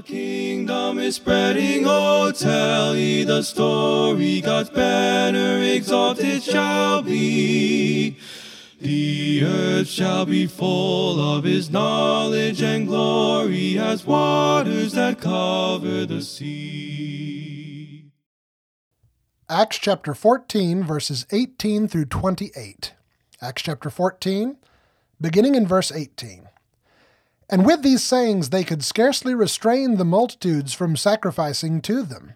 The kingdom is spreading, oh, tell ye the story. God's banner exalted shall be. The earth shall be full of his knowledge and glory as waters that cover the sea. Acts chapter 14, verses 18 through 28. Acts chapter 14, beginning in verse 18. And with these sayings they could scarcely restrain the multitudes from sacrificing to them.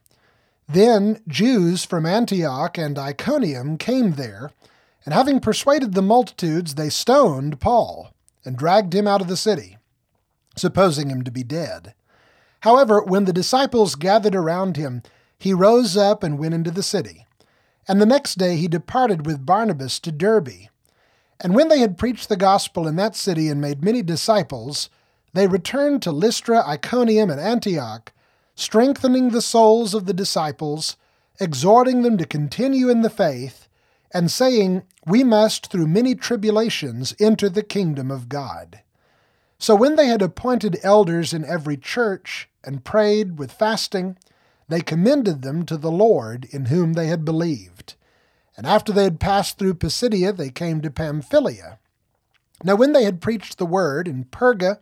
Then Jews from Antioch and Iconium came there, and having persuaded the multitudes, they stoned Paul, and dragged him out of the city, supposing him to be dead. However, when the disciples gathered around him, he rose up and went into the city. And the next day he departed with Barnabas to Derbe. And when they had preached the gospel in that city and made many disciples, they returned to Lystra, Iconium, and Antioch, strengthening the souls of the disciples, exhorting them to continue in the faith, and saying, We must, through many tribulations, enter the kingdom of God. So when they had appointed elders in every church, and prayed with fasting, they commended them to the Lord in whom they had believed. And after they had passed through Pisidia, they came to Pamphylia. Now when they had preached the word in Perga,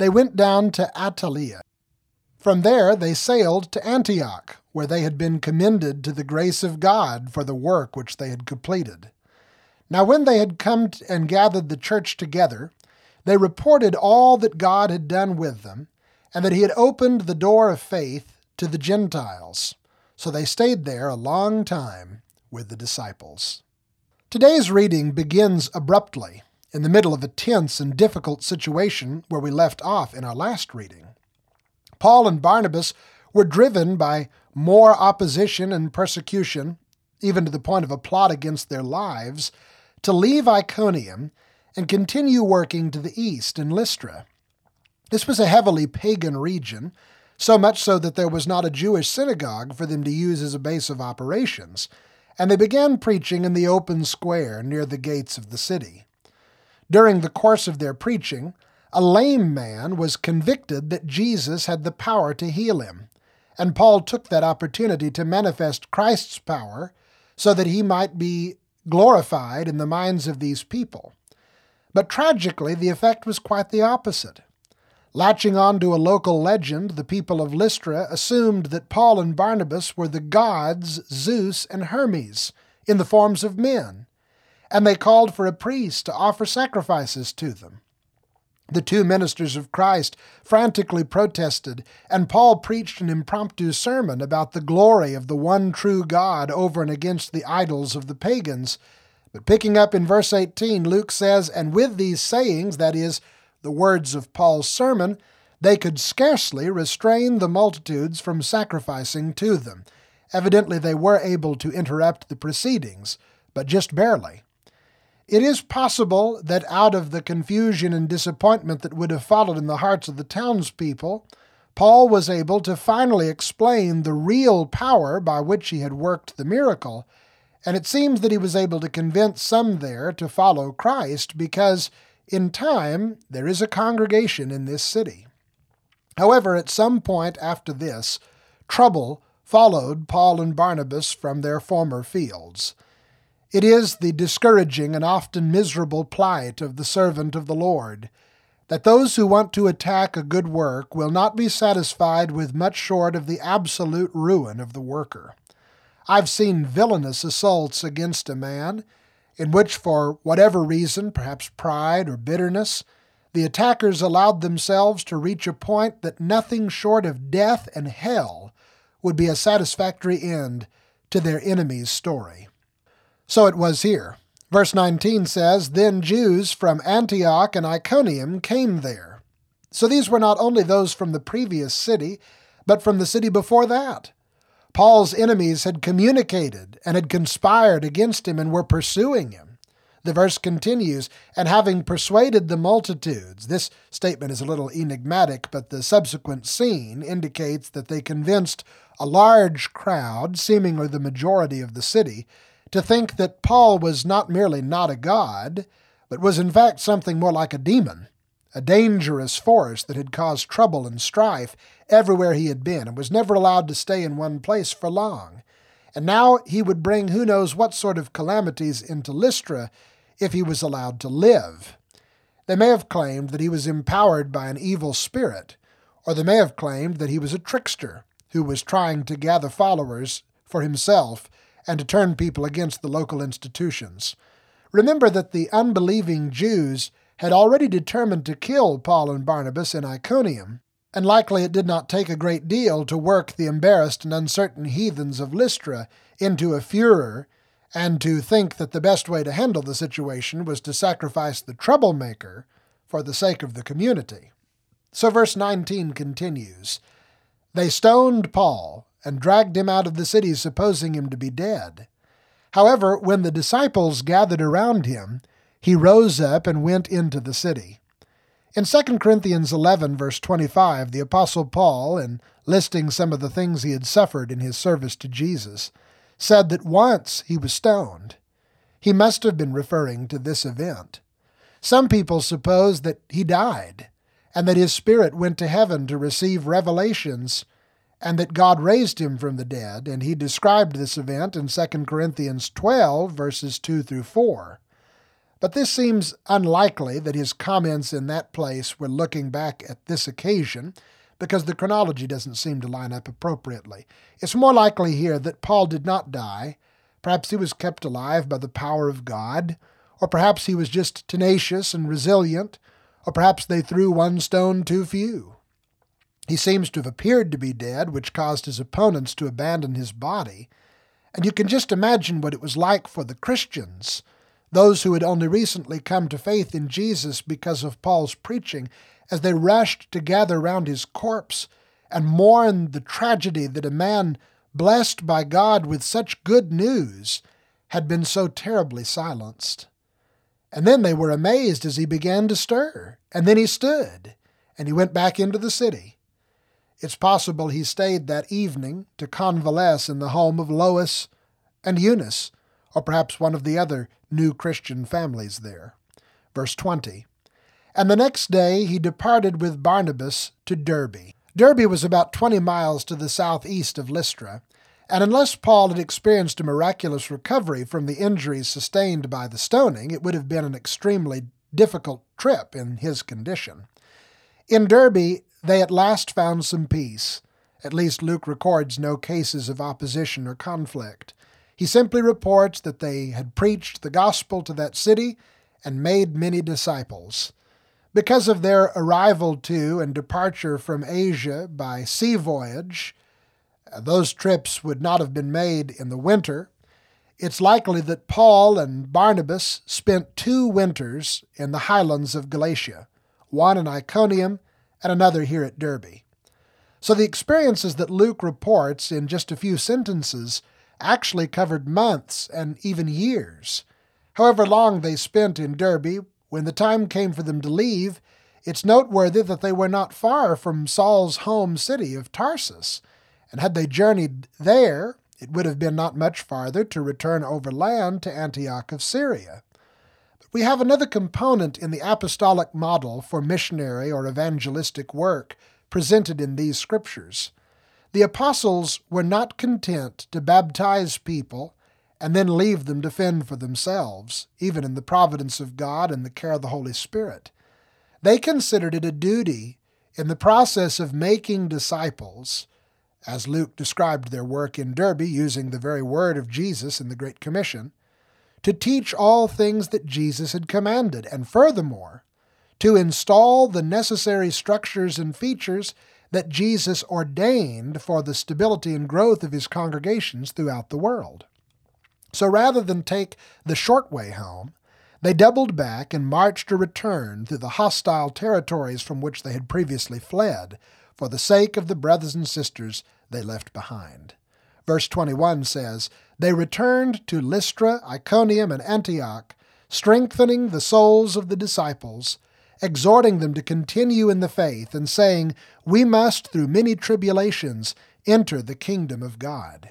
they went down to Attalia. From there they sailed to Antioch, where they had been commended to the grace of God for the work which they had completed. Now, when they had come and gathered the church together, they reported all that God had done with them, and that he had opened the door of faith to the Gentiles. So they stayed there a long time with the disciples. Today's reading begins abruptly in the middle of a tense and difficult situation where we left off in our last reading. Paul and Barnabas were driven by more opposition and persecution, even to the point of a plot against their lives, to leave Iconium and continue working to the east in Lystra. This was a heavily pagan region, so much so that there was not a Jewish synagogue for them to use as a base of operations, and they began preaching in the open square near the gates of the city. During the course of their preaching, a lame man was convicted that Jesus had the power to heal him, and Paul took that opportunity to manifest Christ's power so that he might be glorified in the minds of these people. But tragically, the effect was quite the opposite. Latching on to a local legend, the people of Lystra assumed that Paul and Barnabas were the gods Zeus and Hermes in the forms of men, and they called for a priest to offer sacrifices to them. The two ministers of Christ frantically protested, and Paul preached an impromptu sermon about the glory of the one true God over and against the idols of the pagans. But picking up in verse 18, Luke says, And with these sayings, that is, the words of Paul's sermon, they could scarcely restrain the multitudes from sacrificing to them. Evidently, they were able to interrupt the proceedings, but just barely. It is possible that out of the confusion and disappointment that would have followed in the hearts of the townspeople, Paul was able to finally explain the real power by which he had worked the miracle, and it seems that he was able to convince some there to follow Christ because, in time, there is a congregation in this city. However, at some point after this, trouble followed Paul and Barnabas from their former fields. It is the discouraging and often miserable plight of the servant of the Lord that those who want to attack a good work will not be satisfied with much short of the absolute ruin of the worker. I've seen villainous assaults against a man, in which, for whatever reason, perhaps pride or bitterness, the attackers allowed themselves to reach a point that nothing short of death and hell would be a satisfactory end to their enemy's story. So it was here. Verse 19 says, Then Jews from Antioch and Iconium came there. So these were not only those from the previous city, but from the city before that. Paul's enemies had communicated and had conspired against him and were pursuing him. The verse continues, and having persuaded the multitudes. This statement is a little enigmatic, but the subsequent scene indicates that they convinced a large crowd, seemingly the majority of the city, to think that Paul was not merely not a god, but was in fact something more like a demon, a dangerous force that had caused trouble and strife everywhere he had been and was never allowed to stay in one place for long. And now he would bring who knows what sort of calamities into Lystra if he was allowed to live. They may have claimed that he was empowered by an evil spirit, or they may have claimed that he was a trickster who was trying to gather followers for himself and to turn people against the local institutions. Remember that the unbelieving Jews had already determined to kill Paul and Barnabas in Iconium, and likely it did not take a great deal to work the embarrassed and uncertain heathens of Lystra into a furor and to think that the best way to handle the situation was to sacrifice the troublemaker for the sake of the community. So verse 19 continues They stoned Paul and dragged him out of the city, supposing him to be dead. However, when the disciples gathered around him, he rose up and went into the city. In 2 Corinthians 11, verse 25, the Apostle Paul, in listing some of the things he had suffered in his service to Jesus, said that once he was stoned. He must have been referring to this event. Some people suppose that he died, and that his spirit went to heaven to receive revelations, and that God raised him from the dead, and he described this event in 2 Corinthians 12, verses 2 through 4. But this seems unlikely that his comments in that place were looking back at this occasion, because the chronology doesn't seem to line up appropriately. It's more likely here that Paul did not die. Perhaps he was kept alive by the power of God, or perhaps he was just tenacious and resilient, or perhaps they threw one stone too few. He seems to have appeared to be dead, which caused his opponents to abandon his body. And you can just imagine what it was like for the Christians those who had only recently come to faith in Jesus because of Paul's preaching, as they rushed to gather round his corpse and mourn the tragedy that a man blessed by God with such good news had been so terribly silenced. And then they were amazed as he began to stir, and then he stood, and he went back into the city. It's possible he stayed that evening to convalesce in the home of Lois and Eunice, or perhaps one of the other new Christian families there. Verse 20 And the next day he departed with Barnabas to Derbe. Derbe was about 20 miles to the southeast of Lystra, and unless Paul had experienced a miraculous recovery from the injuries sustained by the stoning, it would have been an extremely difficult trip in his condition. In Derbe, they at last found some peace. At least Luke records no cases of opposition or conflict. He simply reports that they had preached the gospel to that city and made many disciples. Because of their arrival to and departure from Asia by sea voyage, those trips would not have been made in the winter. It's likely that Paul and Barnabas spent two winters in the highlands of Galatia, one in Iconium and another here at Derbe. So the experiences that Luke reports in just a few sentences actually covered months and even years. However long they spent in Derbe, when the time came for them to leave, it's noteworthy that they were not far from Saul's home city of Tarsus, and had they journeyed there, it would have been not much farther to return overland to Antioch of Syria. We have another component in the apostolic model for missionary or evangelistic work presented in these scriptures. The apostles were not content to baptize people and then leave them to fend for themselves, even in the providence of God and the care of the Holy Spirit. They considered it a duty in the process of making disciples, as Luke described their work in Derbe using the very word of Jesus in the Great Commission, to teach all things that Jesus had commanded, and furthermore, to install the necessary structures and features that Jesus ordained for the stability and growth of his congregations throughout the world. So rather than take the short way home, they doubled back and marched a return through the hostile territories from which they had previously fled, for the sake of the brothers and sisters they left behind. Verse 21 says, They returned to Lystra, Iconium, and Antioch, strengthening the souls of the disciples exhorting them to continue in the faith and saying, We must, through many tribulations, enter the kingdom of God.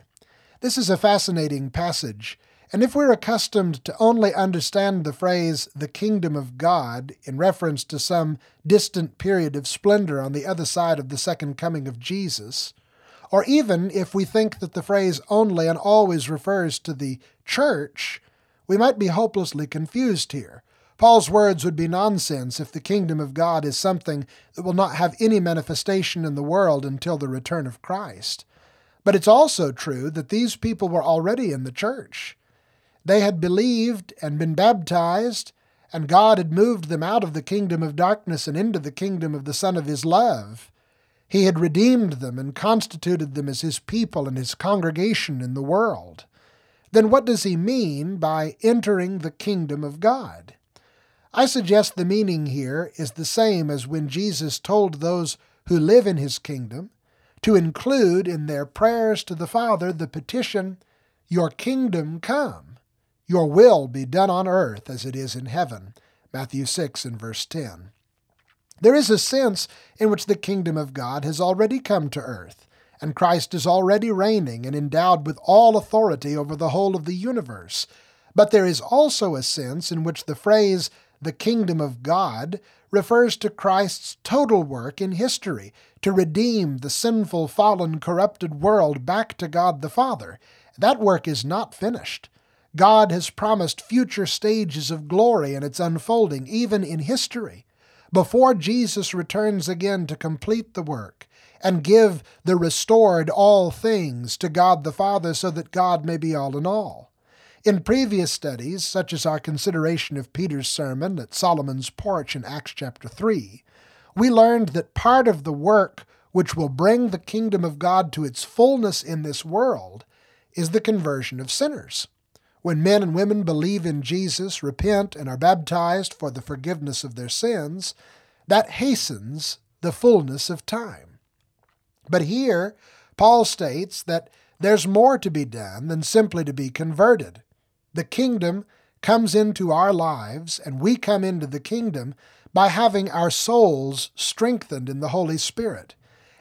This is a fascinating passage, And if we're accustomed to only understand the phrase the kingdom of God in reference to some distant period of splendor on the other side of the second coming of Jesus, or even if we think that the phrase only and always refers to the church, we might be hopelessly confused here. Paul's words would be nonsense if the kingdom of God is something that will not have any manifestation in the world until the return of Christ. But it's also true that these people were already in the church. They had believed and been baptized, and God had moved them out of the kingdom of darkness and into the kingdom of the Son of His love. He had redeemed them and constituted them as His people and His congregation in the world. Then what does He mean by entering the kingdom of God? I suggest the meaning here is the same as when Jesus told those who live in His kingdom to include in their prayers to the Father the petition, Your kingdom come. Your will be done on earth as it is in heaven. Matthew 6 and verse 10. There is a sense in which the kingdom of God has already come to earth, and Christ is already reigning and endowed with all authority over the whole of the universe. But there is also a sense in which the phrase, the kingdom of God, refers to Christ's total work in history to redeem the sinful, fallen, corrupted world back to God the Father. That work is not finished. God has promised future stages of glory in its unfolding, even in history, before Jesus returns again to complete the work and give the restored all things to God the Father so that God may be all in all. In previous studies, such as our consideration of Peter's sermon at Solomon's porch in Acts chapter 3, we learned that part of the work which will bring the kingdom of God to its fullness in this world is the conversion of sinners. When men and women believe in Jesus, repent, and are baptized for the forgiveness of their sins, that hastens the fullness of time. But here, Paul states that there's more to be done than simply to be converted. The kingdom comes into our lives, and we come into the kingdom by having our souls strengthened in the Holy Spirit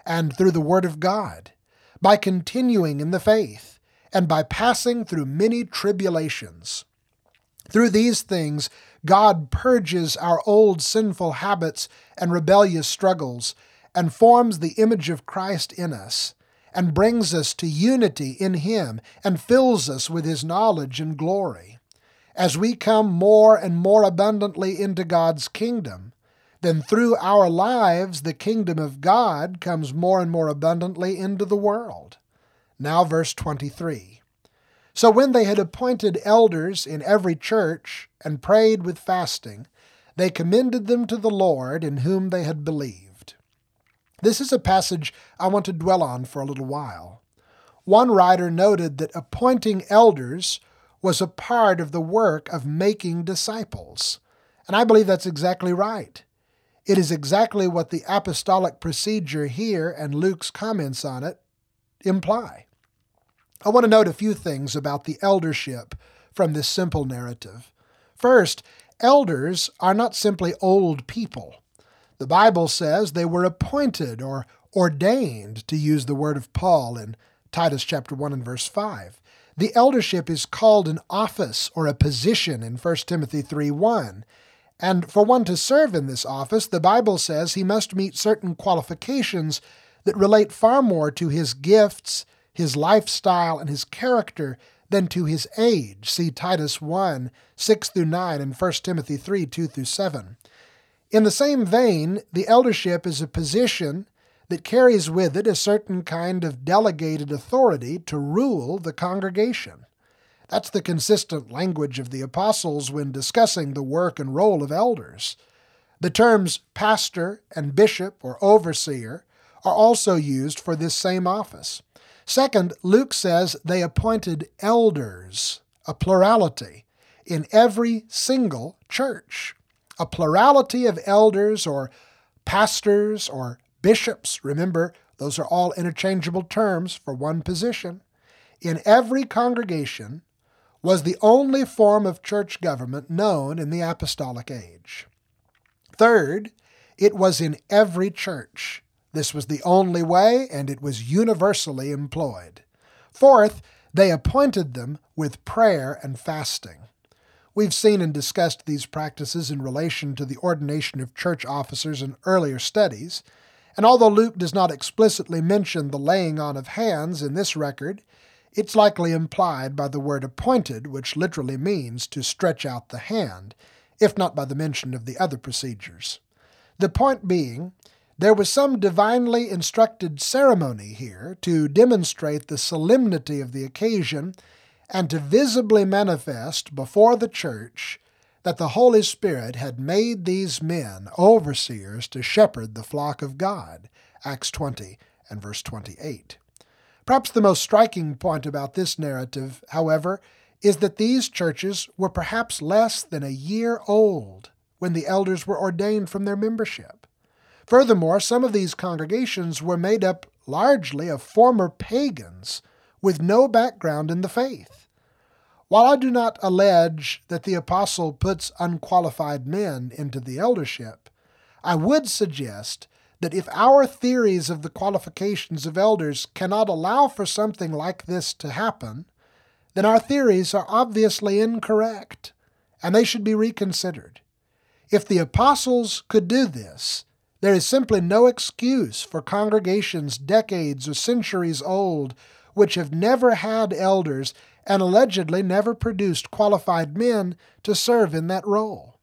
and through the Word of God, by continuing in the faith and by passing through many tribulations. Through these things, God purges our old sinful habits and rebellious struggles, and forms the image of Christ in us, and brings us to unity in Him, and fills us with His knowledge and glory. As we come more and more abundantly into God's kingdom, then through our lives the kingdom of God comes more and more abundantly into the world. Now, verse 23. So when they had appointed elders in every church and prayed with fasting, they commended them to the Lord in whom they had believed. This is a passage I want to dwell on for a little while. One writer noted that appointing elders was a part of the work of making disciples. And I believe that's exactly right. It is exactly what the apostolic procedure here and Luke's comments on it imply. I want to note a few things about the eldership from this simple narrative. First, elders are not simply old people. The Bible says they were appointed or ordained, to use the word of Paul in Titus chapter 1 and verse 5. The eldership is called an office or a position in 1 Timothy 3 1. And for one to serve in this office, the Bible says he must meet certain qualifications that relate far more to his gifts his lifestyle, and his character than to his age. See Titus 1 6 through 9 and 1 Timothy 3 2 through 7. In the same vein, the eldership is a position that carries with it a certain kind of delegated authority to rule the congregation. That's the consistent language of the apostles when discussing the work and role of elders. The terms pastor and bishop or overseer are also used for this same office. Second, Luke says they appointed elders, a plurality, in every single church. A plurality of elders or pastors or bishops, remember, those are all interchangeable terms for one position, in every congregation was the only form of church government known in the apostolic age. Third, it was in every church. This was the only way, and it was universally employed. Fourth, They appointed them with prayer and fasting. We've seen and discussed these practices in relation to the ordination of church officers in earlier studies, and although Luke does not explicitly mention the laying on of hands in this record, it's likely implied by the word appointed, which literally means to stretch out the hand, if not by the mention of the other procedures. The point being, there was some divinely instructed ceremony here to demonstrate the solemnity of the occasion and to visibly manifest before the church that the Holy Spirit had made these men overseers to shepherd the flock of God. Acts 20 and verse 28. Perhaps the most striking point about this narrative, however, is that these churches were perhaps less than a year old when the elders were ordained from their membership. Furthermore, some of these congregations were made up largely of former pagans with no background in the faith. While I do not allege that the apostle puts unqualified men into the eldership, I would suggest that if our theories of the qualifications of elders cannot allow for something like this to happen, then our theories are obviously incorrect, and they should be reconsidered. If the apostles could do this, there is simply no excuse for congregations decades or centuries old which have never had elders and allegedly never produced qualified men to serve in that role.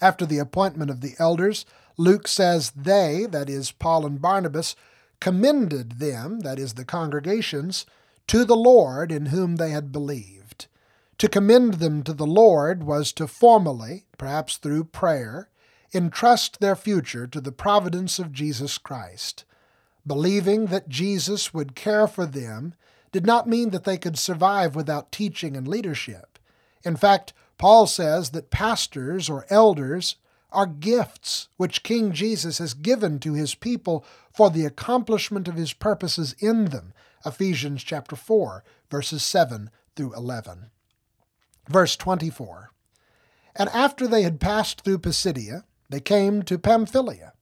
After the appointment of the elders, Luke says they, that is, Paul and Barnabas, commended them, that is, the congregations, to the Lord in whom they had believed. To commend them to the Lord was to formally, perhaps through prayer, entrust their future to the providence of Jesus Christ. Believing that Jesus would care for them did not mean that they could survive without teaching and leadership. In fact, Paul says that pastors or elders are gifts which King Jesus has given to his people for the accomplishment of his purposes in them. Ephesians chapter 4, verses 7 through 11. Verse 24. And after they had passed through Pisidia, they came to Pamphylia.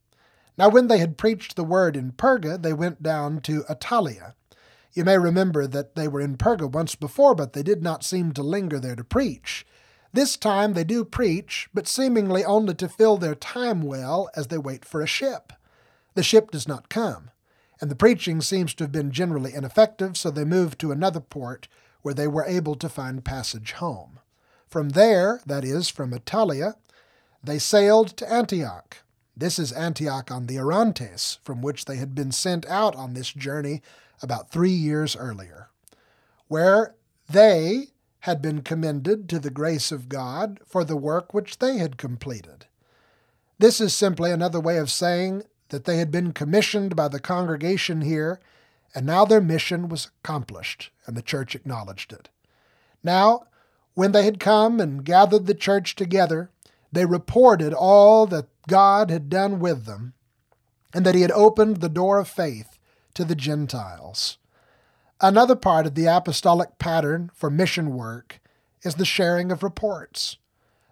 Now, when they had preached the word in Perga, they went down to Attalia. You may remember that they were in Perga once before, but they did not seem to linger there to preach. This time they do preach, but seemingly only to fill their time well as they wait for a ship. The ship does not come, and the preaching seems to have been generally ineffective, so they moved to another port where they were able to find passage home. From there, that is, from Attalia, they sailed to Antioch. This is Antioch on the Orontes, from which they had been sent out on this journey about three years earlier, where they had been commended to the grace of God for the work which they had completed. This is simply another way of saying that they had been commissioned by the congregation here, and now their mission was accomplished, and the church acknowledged it. Now, when they had come and gathered the church together, they reported all that God had done with them, and that He had opened the door of faith to the Gentiles. Another part of the apostolic pattern for mission work is the sharing of reports.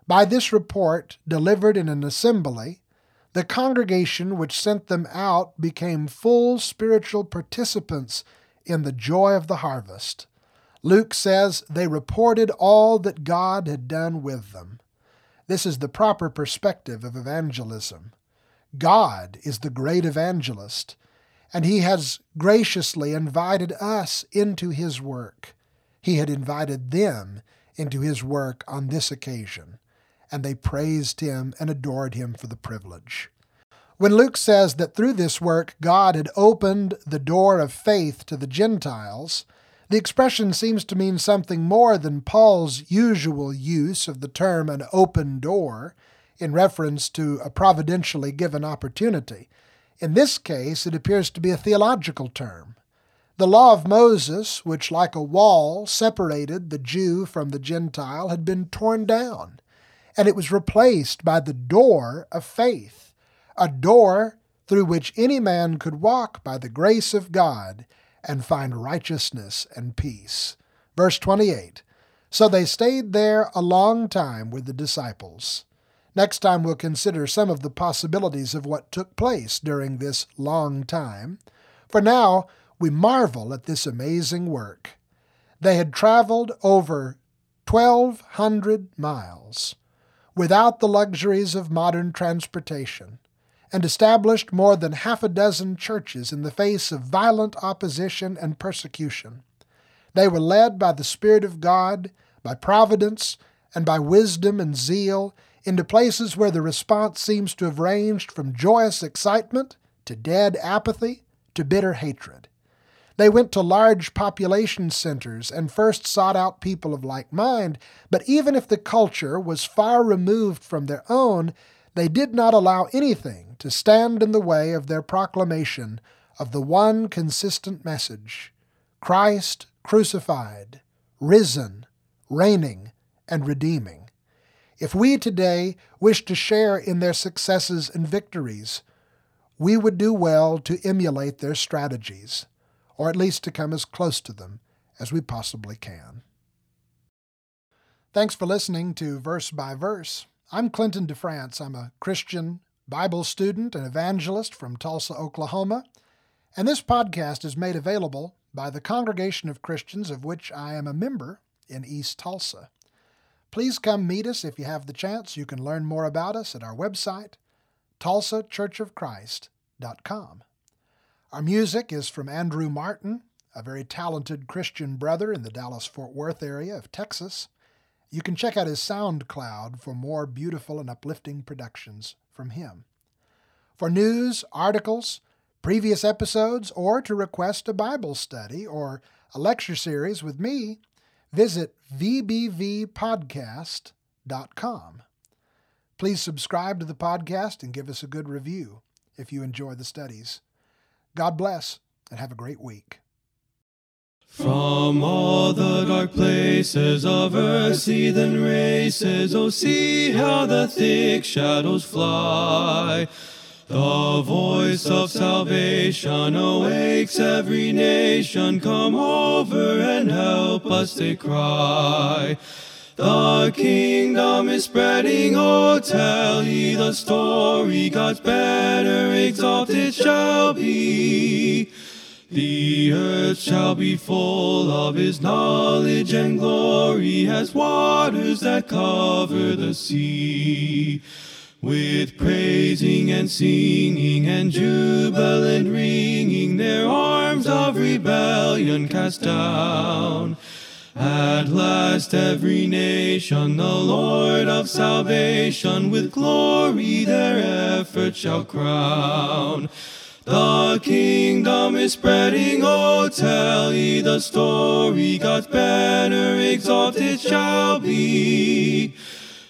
By this report, delivered in an assembly, the congregation which sent them out became full spiritual participants in the joy of the harvest. Luke says they reported all that God had done with them. This is the proper perspective of evangelism. God is the great evangelist, and he has graciously invited us into his work. He had invited them into his work on this occasion, and they praised him and adored him for the privilege. When Luke says that through this work God had opened the door of faith to the Gentiles, the expression seems to mean something more than Paul's usual use of the term an open door in reference to a providentially given opportunity. In this case, it appears to be a theological term. The law of Moses, which like a wall separated the Jew from the Gentile, had been torn down, and it was replaced by the door of faith, a door through which any man could walk by the grace of God and find righteousness and peace. Verse 28 So they stayed there a long time with the disciples. Next time, we'll consider some of the possibilities of what took place during this long time. For now, we marvel at this amazing work. They had traveled over 1,200 miles without the luxuries of modern transportation and established more than half a dozen churches in the face of violent opposition and persecution. They were led by the Spirit of God, by providence, and by wisdom and zeal into places where the response seems to have ranged from joyous excitement to dead apathy to bitter hatred. They went to large population centers and first sought out people of like mind, but even if the culture was far removed from their own, they did not allow anything to stand in the way of their proclamation of the one consistent message Christ crucified, risen, reigning, and redeeming. If we today wish to share in their successes and victories, we would do well to emulate their strategies, or at least to come as close to them as we possibly can. Thanks for listening to Verse by Verse. I'm Clinton DeFrance. I'm a Christian Bible student and evangelist from Tulsa, Oklahoma, and this podcast is made available by the Congregation of Christians of which I am a member in East Tulsa. Please come meet us if you have the chance. You can learn more about us at our website, tulsachurchofchrist.com. Our music is from Andrew Martin, a very talented Christian brother in the Dallas Fort Worth area of Texas. You can check out his SoundCloud for more beautiful and uplifting productions from him. For news, articles, previous episodes, or to request a Bible study or a lecture series with me, visit vbvpodcast.com. Please subscribe to the podcast and give us a good review if you enjoy the studies. God bless and have a great week. From all the dark places of earth's heathen races, oh, see how the thick shadows fly. The voice of salvation awakes every nation. Come over and help us, they cry. The kingdom is spreading, oh, tell ye the story. God's banner exalted shall be. The earth shall be full of his knowledge and glory as waters that cover the sea with praising and singing and jubilant ringing their arms of rebellion cast down. At last every nation the Lord of salvation with glory their effort shall crown. The kingdom is spreading, oh tell ye the story, God's banner exalted shall be.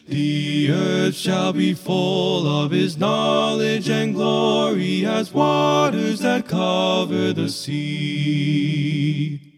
The earth shall be full of his knowledge and glory as waters that cover the sea.